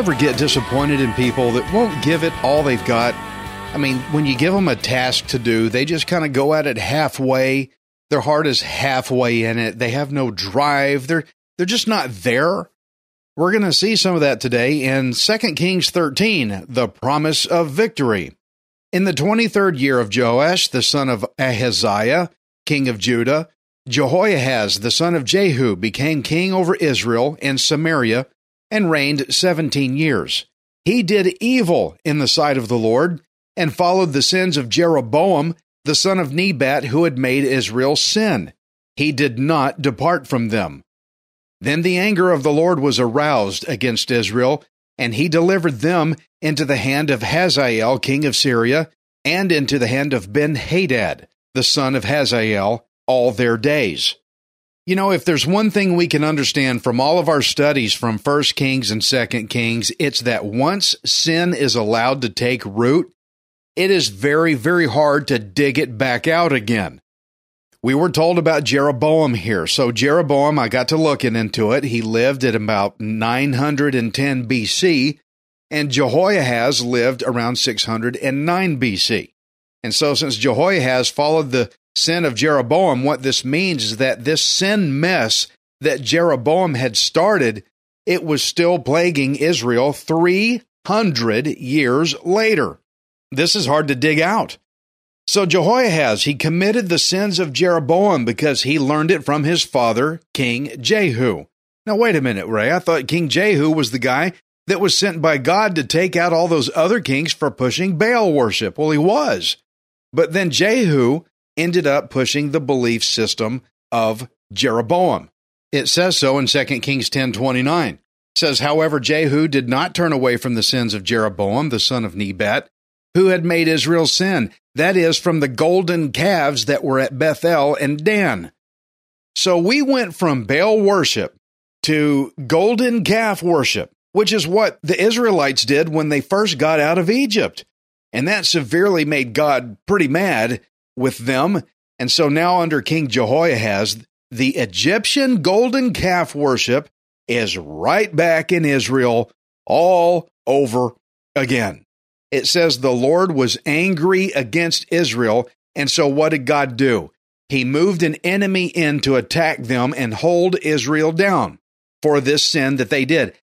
ever get disappointed in people that won't give it all they've got? I mean, when you give them a task to do, they just kind of go at it halfway. Their heart is halfway in it. They have no drive. They're they're just not there. We're going to see some of that today in 2 Kings 13, the promise of victory. In the 23rd year of Joash, the son of Ahaziah, king of Judah, Jehoiahaz, the son of Jehu, became king over Israel and Samaria and reigned 17 years. He did evil in the sight of the Lord and followed the sins of Jeroboam, the son of Nebat, who had made Israel sin. He did not depart from them. Then the anger of the Lord was aroused against Israel, and he delivered them into the hand of Hazael, king of Syria, and into the hand of Ben Hadad, the son of Hazael, all their days. You know, if there's one thing we can understand from all of our studies from 1 Kings and 2 Kings, it's that once sin is allowed to take root, it is very, very hard to dig it back out again. We were told about Jeroboam here. So, Jeroboam, I got to looking into it. He lived at about 910 BC, and Jehoiahaz lived around 609 BC. And so, since Jehoiahaz followed the sin of Jeroboam, what this means is that this sin mess that Jeroboam had started, it was still plaguing Israel 300 years later. This is hard to dig out. So Jehoiahaz, he committed the sins of Jeroboam because he learned it from his father, King Jehu. Now, wait a minute, Ray. I thought King Jehu was the guy that was sent by God to take out all those other kings for pushing Baal worship. Well, he was. But then Jehu ended up pushing the belief system of Jeroboam. It says so in 2 Kings 10:29. It says, "However, Jehu did not turn away from the sins of Jeroboam, the son of Nebat, who had made Israel sin, that is, from the golden calves that were at Bethel and Dan. So we went from Baal worship to golden calf worship, which is what the Israelites did when they first got out of Egypt. And that severely made God pretty mad with them. And so now, under King Jehoiahaz, the Egyptian golden calf worship is right back in Israel all over again it says the Lord was angry against Israel. And so what did God do? He moved an enemy in to attack them and hold Israel down for this sin that they did.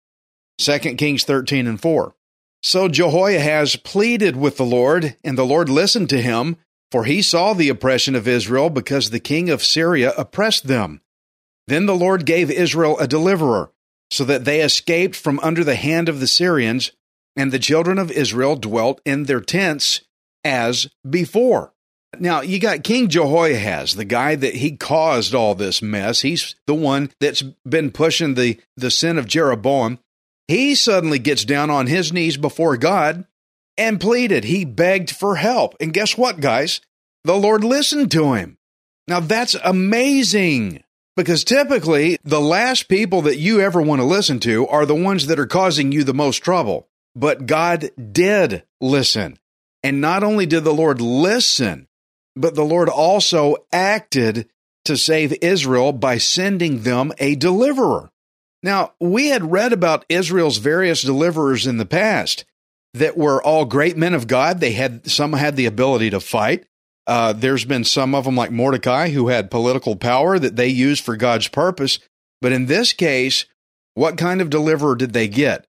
2 Kings 13 and 4. So Jehoiahaz pleaded with the Lord, and the Lord listened to him, for he saw the oppression of Israel because the king of Syria oppressed them. Then the Lord gave Israel a deliverer, so that they escaped from under the hand of the Syrians, and the children of Israel dwelt in their tents as before. Now, you got King Jehoiahaz, the guy that he caused all this mess. He's the one that's been pushing the, the sin of Jeroboam. He suddenly gets down on his knees before God and pleaded. He begged for help. And guess what, guys? The Lord listened to him. Now, that's amazing because typically the last people that you ever want to listen to are the ones that are causing you the most trouble. But God did listen. And not only did the Lord listen, but the Lord also acted to save Israel by sending them a deliverer. Now, we had read about Israel's various deliverers in the past that were all great men of God. They had some had the ability to fight. Uh, there's been some of them like Mordecai who had political power that they used for God's purpose. But in this case, what kind of deliverer did they get?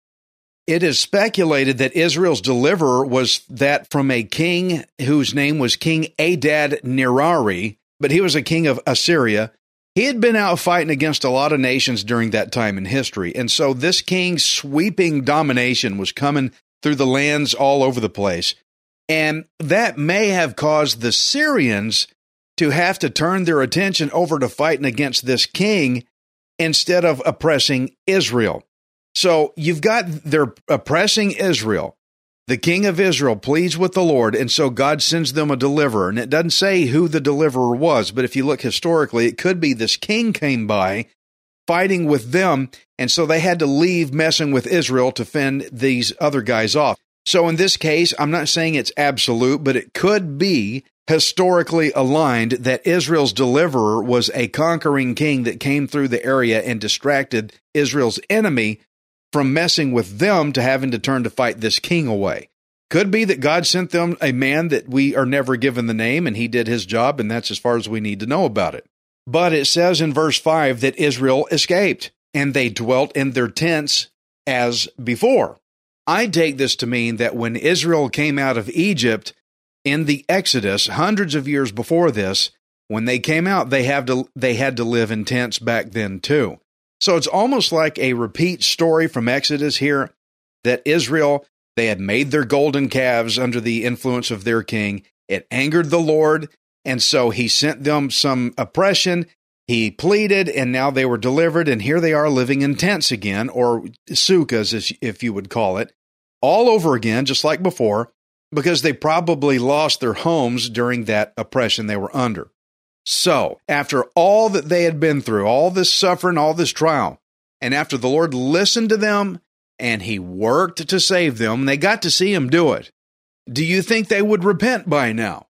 It is speculated that Israel's deliverer was that from a king whose name was King Adad Nirari, but he was a king of Assyria. He had been out fighting against a lot of nations during that time in history. And so this king's sweeping domination was coming through the lands all over the place. And that may have caused the Syrians to have to turn their attention over to fighting against this king instead of oppressing Israel. So you've got they're oppressing Israel. The king of Israel pleads with the Lord, and so God sends them a deliverer. And it doesn't say who the deliverer was, but if you look historically, it could be this king came by fighting with them, and so they had to leave messing with Israel to fend these other guys off. So in this case, I'm not saying it's absolute, but it could be historically aligned that Israel's deliverer was a conquering king that came through the area and distracted Israel's enemy from messing with them to having to turn to fight this king away. Could be that God sent them a man that we are never given the name and he did his job, and that's as far as we need to know about it. But it says in verse 5 that Israel escaped and they dwelt in their tents as before. I take this to mean that when Israel came out of Egypt in the Exodus, hundreds of years before this, when they came out, they have to they had to live in tents back then too. So it's almost like a repeat story from Exodus here that Israel, they had made their golden calves under the influence of their king. It angered the Lord, and so he sent them some oppression. He pleaded, and now they were delivered, and here they are living in tents again, or sukkahs, if you would call it, all over again, just like before, because they probably lost their homes during that oppression they were under. So, after all that they had been through, all this suffering, all this trial, and after the Lord listened to them and he worked to save them, they got to see him do it. Do you think they would repent by now?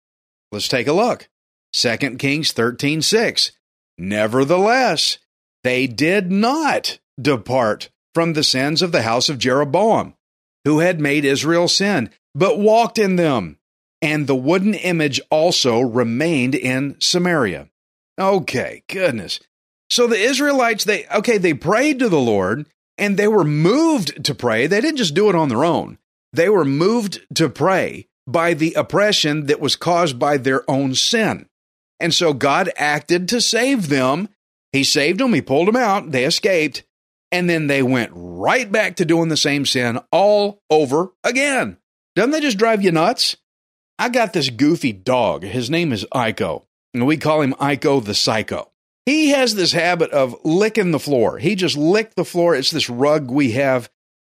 Let's take a look. 2 Kings 13 6. Nevertheless, they did not depart from the sins of the house of Jeroboam, who had made Israel sin, but walked in them and the wooden image also remained in Samaria. Okay, goodness. So the Israelites, they, okay, they prayed to the Lord and they were moved to pray. They didn't just do it on their own, they were moved to pray by the oppression that was caused by their own sin. And so God acted to save them. He saved them, He pulled them out, they escaped, and then they went right back to doing the same sin all over again. Doesn't that just drive you nuts? I got this goofy dog. His name is Iko, and we call him Iko the Psycho. He has this habit of licking the floor. He just licked the floor. It's this rug we have,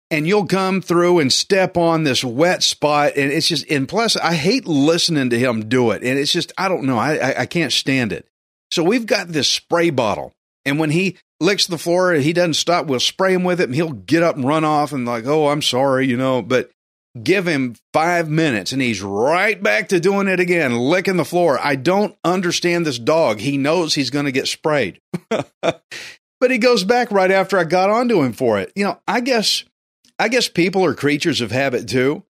and you'll come through and step on this wet spot, and it's just. And plus, I hate listening to him do it, and it's just I don't know. I I, I can't stand it. So we've got this spray bottle, and when he licks the floor, he doesn't stop. We'll spray him with it, and he'll get up and run off, and like, oh, I'm sorry, you know, but Give him five minutes and he's right back to doing it again, licking the floor. I don't understand this dog. He knows he's going to get sprayed. but he goes back right after I got onto him for it. You know, I guess I guess people are creatures of habit too.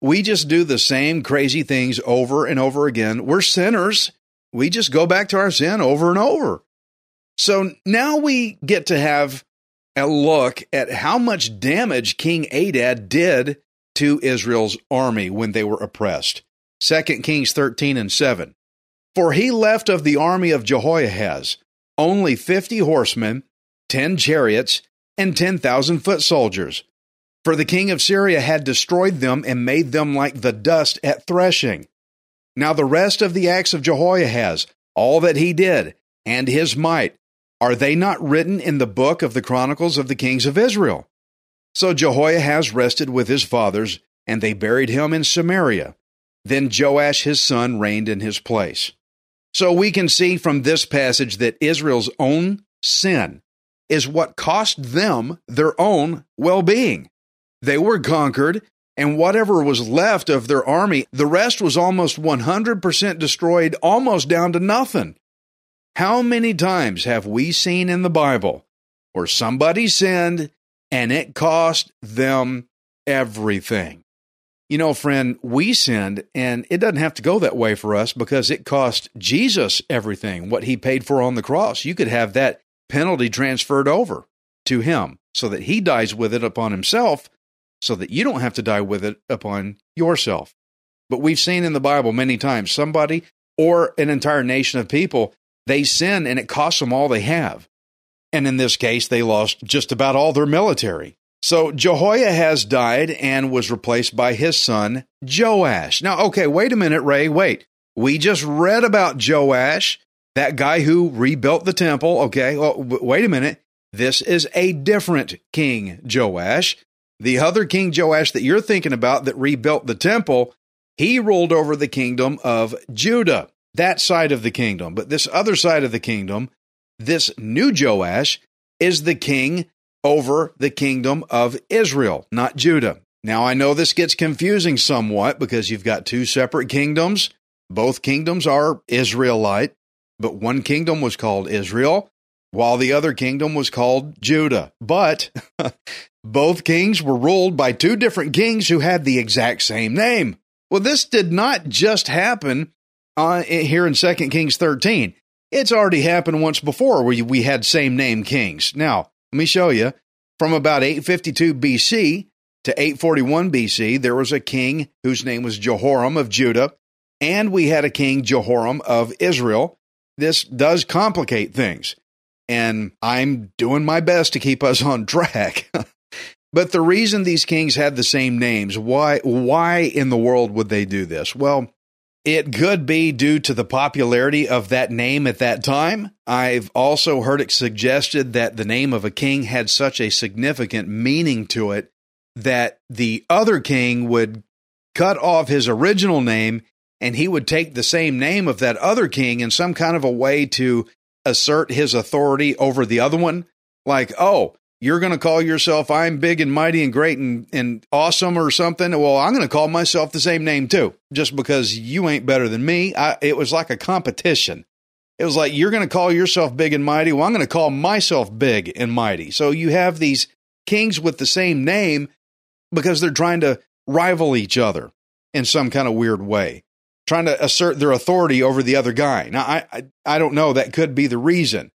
We just do the same crazy things over and over again. We're sinners. We just go back to our sin over and over. So now we get to have a look at how much damage King Adad did to Israel's army when they were oppressed. 2 Kings 13 and 7. For he left of the army of Jehoahaz only 50 horsemen, 10 chariots, and 10,000 foot soldiers. For the king of Syria had destroyed them and made them like the dust at threshing. Now the rest of the acts of Jehoahaz, all that he did, and his might, are they not written in the book of the Chronicles of the kings of Israel? So Jehoahaz rested with his fathers, and they buried him in Samaria. Then Joash his son reigned in his place. So we can see from this passage that Israel's own sin is what cost them their own well being. They were conquered, and whatever was left of their army, the rest was almost 100% destroyed, almost down to nothing. How many times have we seen in the Bible where somebody sinned and it cost them everything. You know, friend, we sinned, and it doesn't have to go that way for us because it cost Jesus everything, what he paid for on the cross. You could have that penalty transferred over to him so that he dies with it upon himself, so that you don't have to die with it upon yourself. But we've seen in the Bible many times somebody or an entire nation of people, they sin and it costs them all they have. And in this case, they lost just about all their military. So Jehoiahaz has died and was replaced by his son Joash. Now, okay, wait a minute, Ray. Wait. We just read about Joash, that guy who rebuilt the temple. Okay, well, wait a minute. This is a different king, Joash. The other king, Joash, that you're thinking about that rebuilt the temple, he ruled over the kingdom of Judah, that side of the kingdom. But this other side of the kingdom, this new Joash, is the king over the kingdom of Israel, not Judah. Now, I know this gets confusing somewhat because you've got two separate kingdoms. Both kingdoms are Israelite, but one kingdom was called Israel, while the other kingdom was called Judah. But both kings were ruled by two different kings who had the exact same name. Well, this did not just happen uh, here in 2 Kings 13. It's already happened once before where we had same name kings. Now, let me show you. From about 852 BC to 841 BC, there was a king whose name was Jehoram of Judah, and we had a king, Jehoram of Israel. This does complicate things, and I'm doing my best to keep us on track. but the reason these kings had the same names, why why in the world would they do this? Well, it could be due to the popularity of that name at that time. I've also heard it suggested that the name of a king had such a significant meaning to it that the other king would cut off his original name and he would take the same name of that other king in some kind of a way to assert his authority over the other one. Like, oh, you're going to call yourself I'm big and mighty and great and, and awesome or something. Well, I'm going to call myself the same name too, just because you ain't better than me. I, it was like a competition. It was like, you're going to call yourself big and mighty. Well, I'm going to call myself big and mighty. So you have these kings with the same name because they're trying to rival each other in some kind of weird way, trying to assert their authority over the other guy. Now, I, I, I don't know. That could be the reason.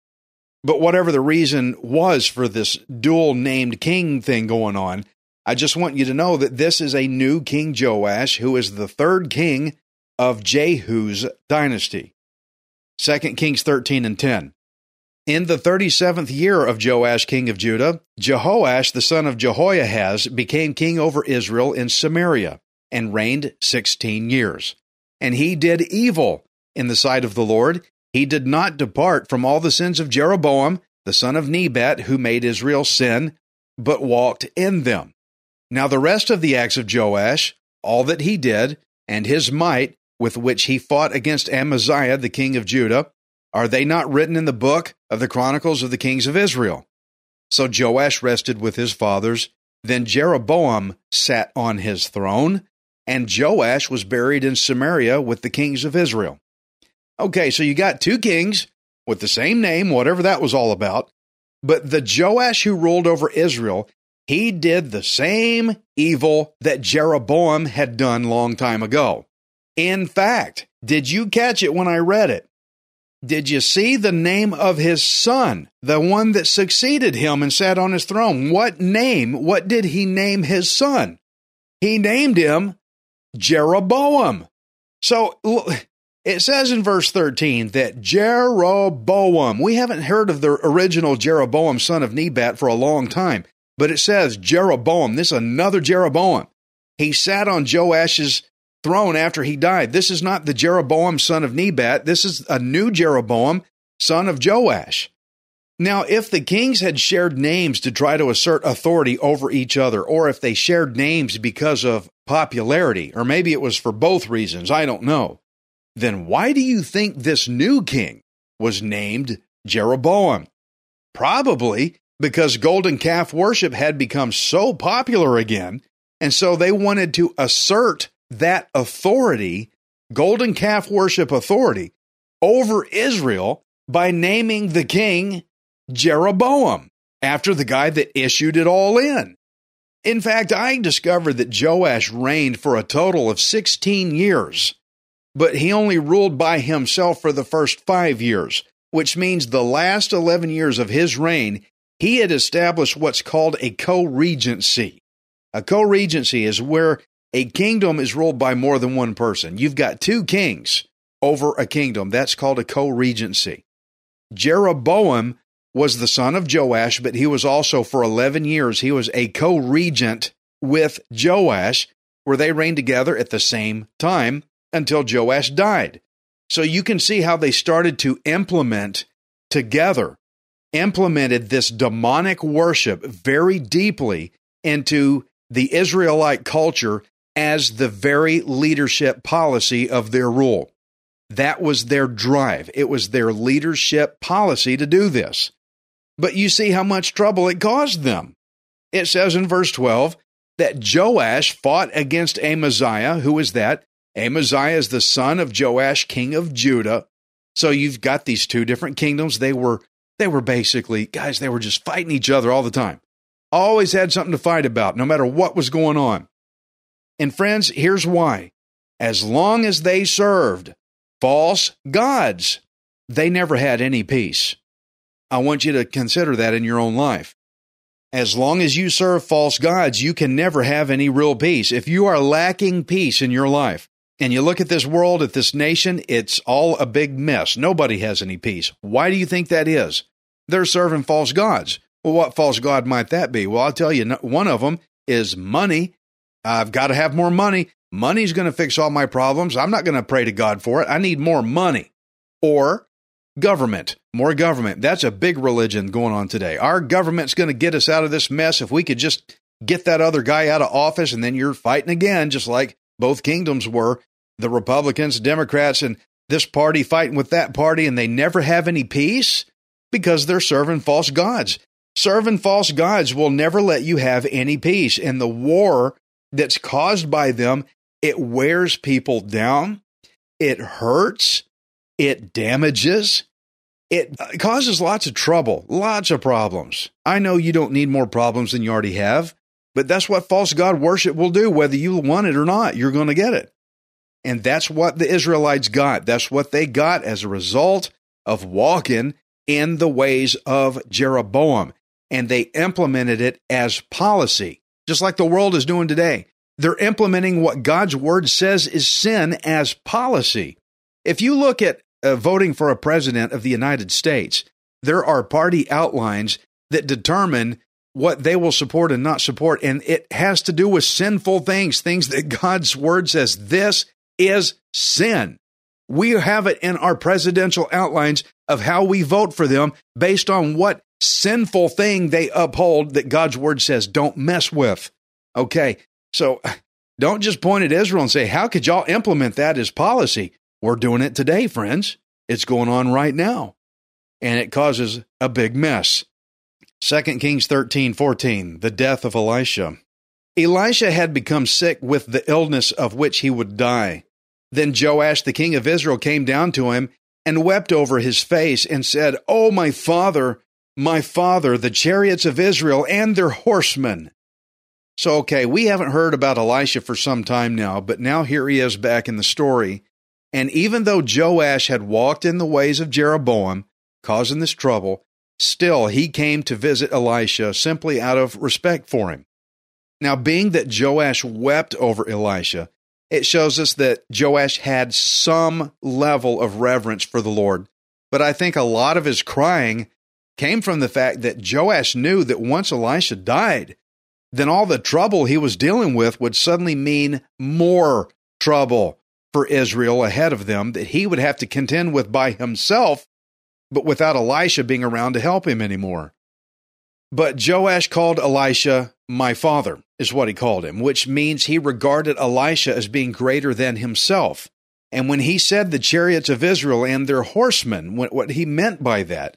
But whatever the reason was for this dual named king thing going on, I just want you to know that this is a new King Joash who is the third king of Jehu's dynasty. 2 Kings 13 and 10. In the 37th year of Joash, king of Judah, Jehoash, the son of Jehoiahaz, became king over Israel in Samaria and reigned 16 years. And he did evil in the sight of the Lord he did not depart from all the sins of Jeroboam, the son of Nebat, who made Israel sin, but walked in them. Now, the rest of the acts of Joash, all that he did, and his might with which he fought against Amaziah, the king of Judah, are they not written in the book of the Chronicles of the Kings of Israel? So Joash rested with his fathers. Then Jeroboam sat on his throne, and Joash was buried in Samaria with the kings of Israel. Okay, so you got two kings with the same name, whatever that was all about. But the Joash who ruled over Israel, he did the same evil that Jeroboam had done long time ago. In fact, did you catch it when I read it? Did you see the name of his son, the one that succeeded him and sat on his throne? What name? What did he name his son? He named him Jeroboam. So it says in verse 13 that Jeroboam, we haven't heard of the original Jeroboam, son of Nebat, for a long time, but it says Jeroboam. This is another Jeroboam. He sat on Joash's throne after he died. This is not the Jeroboam, son of Nebat. This is a new Jeroboam, son of Joash. Now, if the kings had shared names to try to assert authority over each other, or if they shared names because of popularity, or maybe it was for both reasons, I don't know then why do you think this new king was named Jeroboam? Probably because golden calf worship had become so popular again, and so they wanted to assert that authority, golden calf worship authority, over Israel by naming the king Jeroboam after the guy that issued it all in. In fact, I discovered that Joash reigned for a total of 16 years but he only ruled by himself for the first five years, which means the last 11 years of his reign, he had established what's called a co regency. A co regency is where a kingdom is ruled by more than one person. You've got two kings, over a kingdom. That's called a co regency. Jeroboam was the son of Joash, but he was also for 11 years, he was a co regent with Joash, where they reigned together at the same time until Joash died. So you can see how they started to implement together, implemented this demonic worship very deeply into the Israelite culture as the very leadership policy of their rule. That was their drive. It was their leadership policy to do this. But you see how much trouble it caused them. It says in verse 12 that Joash fought against Amaziah. Who is that? Amaziah is the son of Joash, king of Judah. So you've got these two different kingdoms. They were they were basically guys, they were just fighting each other all the time. Always had something to fight about, no matter what was going on. And friends, here's why. As long as they served false gods, they never had any peace. I want you to consider that in your own life. As long as you serve false gods, you can never have any real peace. If you are lacking peace in your life, and you look at this world, at this nation, it's all a big mess. Nobody has any peace. Why do you think that is? They're serving false gods. Well, what false god might that be? Well, I'll tell you, one of them is money. I've got to have more money. Money's going to fix all my problems. I'm not going to pray to God for it. I need more money. Or government, more government. That's a big religion going on today. Our government's going to get us out of this mess if we could just get that other guy out of office and then you're fighting again, just like both kingdoms were the Republicans, Democrats, and this party fighting with that party, and they never have any peace because they're serving false gods. Serving false gods will never let you have any peace. And the war that's caused by them it wears people down, it hurts, it damages, it uh, causes lots of trouble, lots of problems. I know you don't need more problems than you already have, but that's what false God worship will do. Whether you want it or not, you're going to get it. And that's what the Israelites got. That's what they got as a result of walking in the ways of Jeroboam. And they implemented it as policy, just like the world is doing today. They're implementing what God's word says is sin as policy. If you look at uh, voting for a president of the United States, there are party outlines that determine what they will support and not support. And it has to do with sinful things, things that God's word says this is sin. We have it in our presidential outlines of how we vote for them based on what sinful thing they uphold that God's word says don't mess with. Okay, so don't just point at Israel and say, How could y'all implement that as policy? We're doing it today, friends. It's going on right now. And it causes a big mess. 2 Kings 13 14, the death of Elisha. Elisha had become sick with the illness of which he would die. Then Joash, the king of Israel, came down to him and wept over his face and said, Oh, my father, my father, the chariots of Israel and their horsemen. So, okay, we haven't heard about Elisha for some time now, but now here he is back in the story. And even though Joash had walked in the ways of Jeroboam, causing this trouble, still he came to visit Elisha simply out of respect for him. Now, being that Joash wept over Elisha, it shows us that Joash had some level of reverence for the Lord. But I think a lot of his crying came from the fact that Joash knew that once Elisha died, then all the trouble he was dealing with would suddenly mean more trouble for Israel ahead of them that he would have to contend with by himself, but without Elisha being around to help him anymore. But Joash called Elisha my father, is what he called him, which means he regarded Elisha as being greater than himself. And when he said the chariots of Israel and their horsemen, what he meant by that,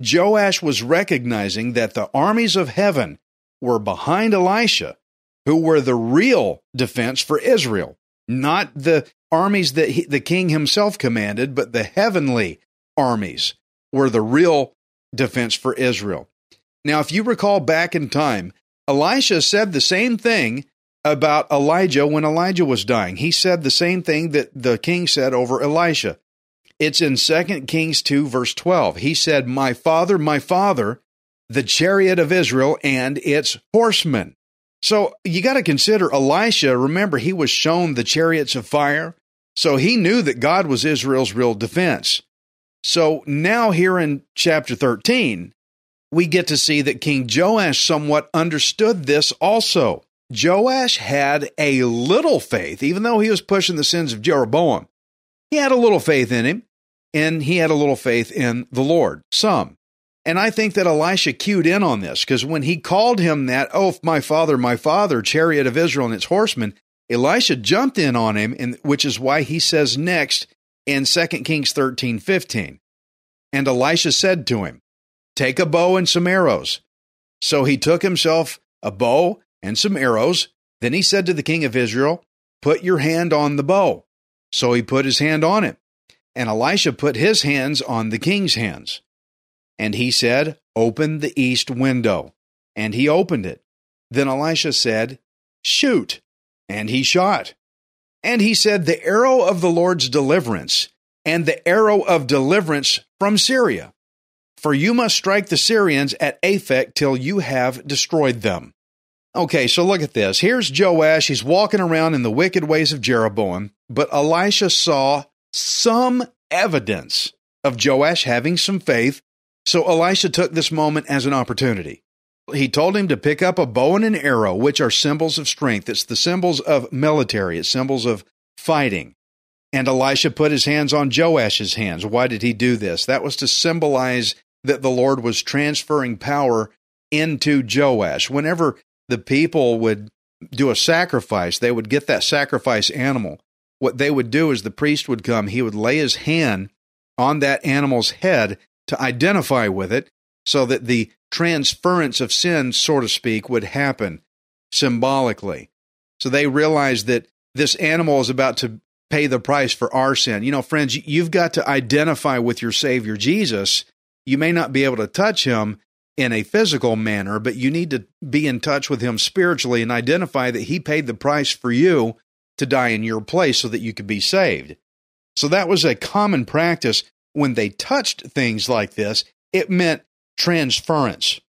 Joash was recognizing that the armies of heaven were behind Elisha, who were the real defense for Israel, not the armies that he, the king himself commanded, but the heavenly armies were the real defense for Israel. Now, if you recall back in time, Elisha said the same thing about Elijah when Elijah was dying. He said the same thing that the king said over Elisha. It's in 2 Kings 2, verse 12. He said, My father, my father, the chariot of Israel and its horsemen. So you got to consider Elisha. Remember, he was shown the chariots of fire, So he knew that God was Israel's real defense. So now, here in chapter 13, we get to see that King Joash somewhat understood this also. Joash had a little faith, even though he was pushing the sins of Jeroboam. He had a little faith in him, and he had a little faith in the Lord, some. And I think that Elisha cued in on this because when he called him that, oh, my father, my father, chariot of Israel and its horsemen, Elisha jumped in on him, and which is why he says next in 2 Kings 13 15. And Elisha said to him, Take a bow and some arrows. So he took himself a bow and some arrows. Then he said to the king of Israel, Put your hand on the bow. So he put his hand on it. And Elisha put his hands on the king's hands. And he said, Open the east window. And he opened it. Then Elisha said, Shoot. And he shot. And he said, The arrow of the Lord's deliverance, and the arrow of deliverance from Syria. For you must strike the Syrians at Aphek till you have destroyed them. Okay, so look at this. Here's Joash. He's walking around in the wicked ways of Jeroboam, but Elisha saw some evidence of Joash having some faith. So Elisha took this moment as an opportunity. He told him to pick up a bow and an arrow, which are symbols of strength. It's the symbols of military, it's symbols of fighting. And Elisha put his hands on Joash's hands. Why did he do this? That was to symbolize that the Lord was transferring power into Joash. Whenever the people would do a sacrifice, they would get that sacrifice animal. What they would do is the priest would come, he would lay his hand on that animal's head to identify with it so that the transference of sin, so to speak, would happen symbolically. So they realized that this animal is about to pay the price for our sin. You know, friends, you've got to identify with your Savior Jesus. You may not be able to touch him in a physical manner, but you need to be in touch with him spiritually and identify that he paid the price for you to die in your place so that you could be saved. So that was a common practice when they touched things like this. It meant transference.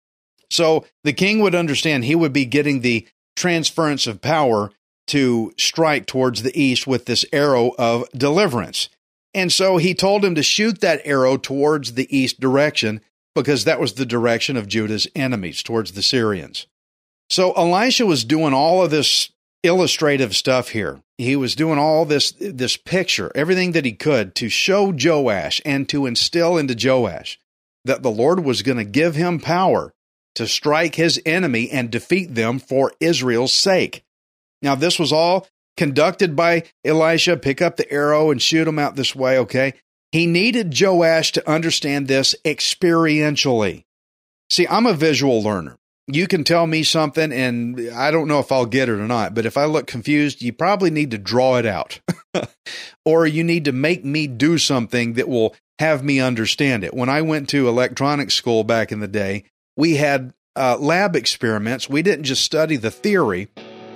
So the king would understand he would be getting the transference of power to strike towards the east with this arrow of deliverance. And so he told him to shoot that arrow towards the east direction because that was the direction of Judah's enemies, towards the Syrians. So Elisha was doing all of this illustrative stuff here. He was doing all this this picture, everything that he could to show Joash and to instill into Joash that the Lord was going to give him power to strike his enemy and defeat them for Israel's sake. Now, this was all conducted by Elisha. Pick up the arrow and shoot him out this way, okay? He needed Joash to understand this experientially. See, I'm a visual learner. You can tell me something, and I don't know if I'll get it or not, but if I look confused, you probably need to draw it out. or you need to make me do something that will have me understand it. When I went to electronics school back in the day, we had uh, lab experiments. We didn't just study the theory,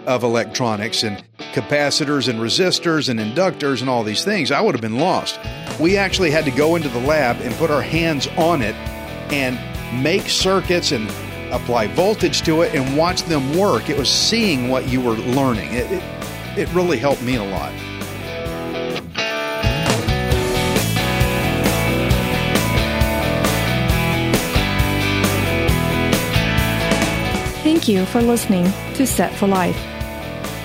of electronics and capacitors and resistors and inductors and all these things, I would have been lost. We actually had to go into the lab and put our hands on it and make circuits and apply voltage to it and watch them work. It was seeing what you were learning. It, it, it really helped me a lot. Thank you for listening to Set for Life.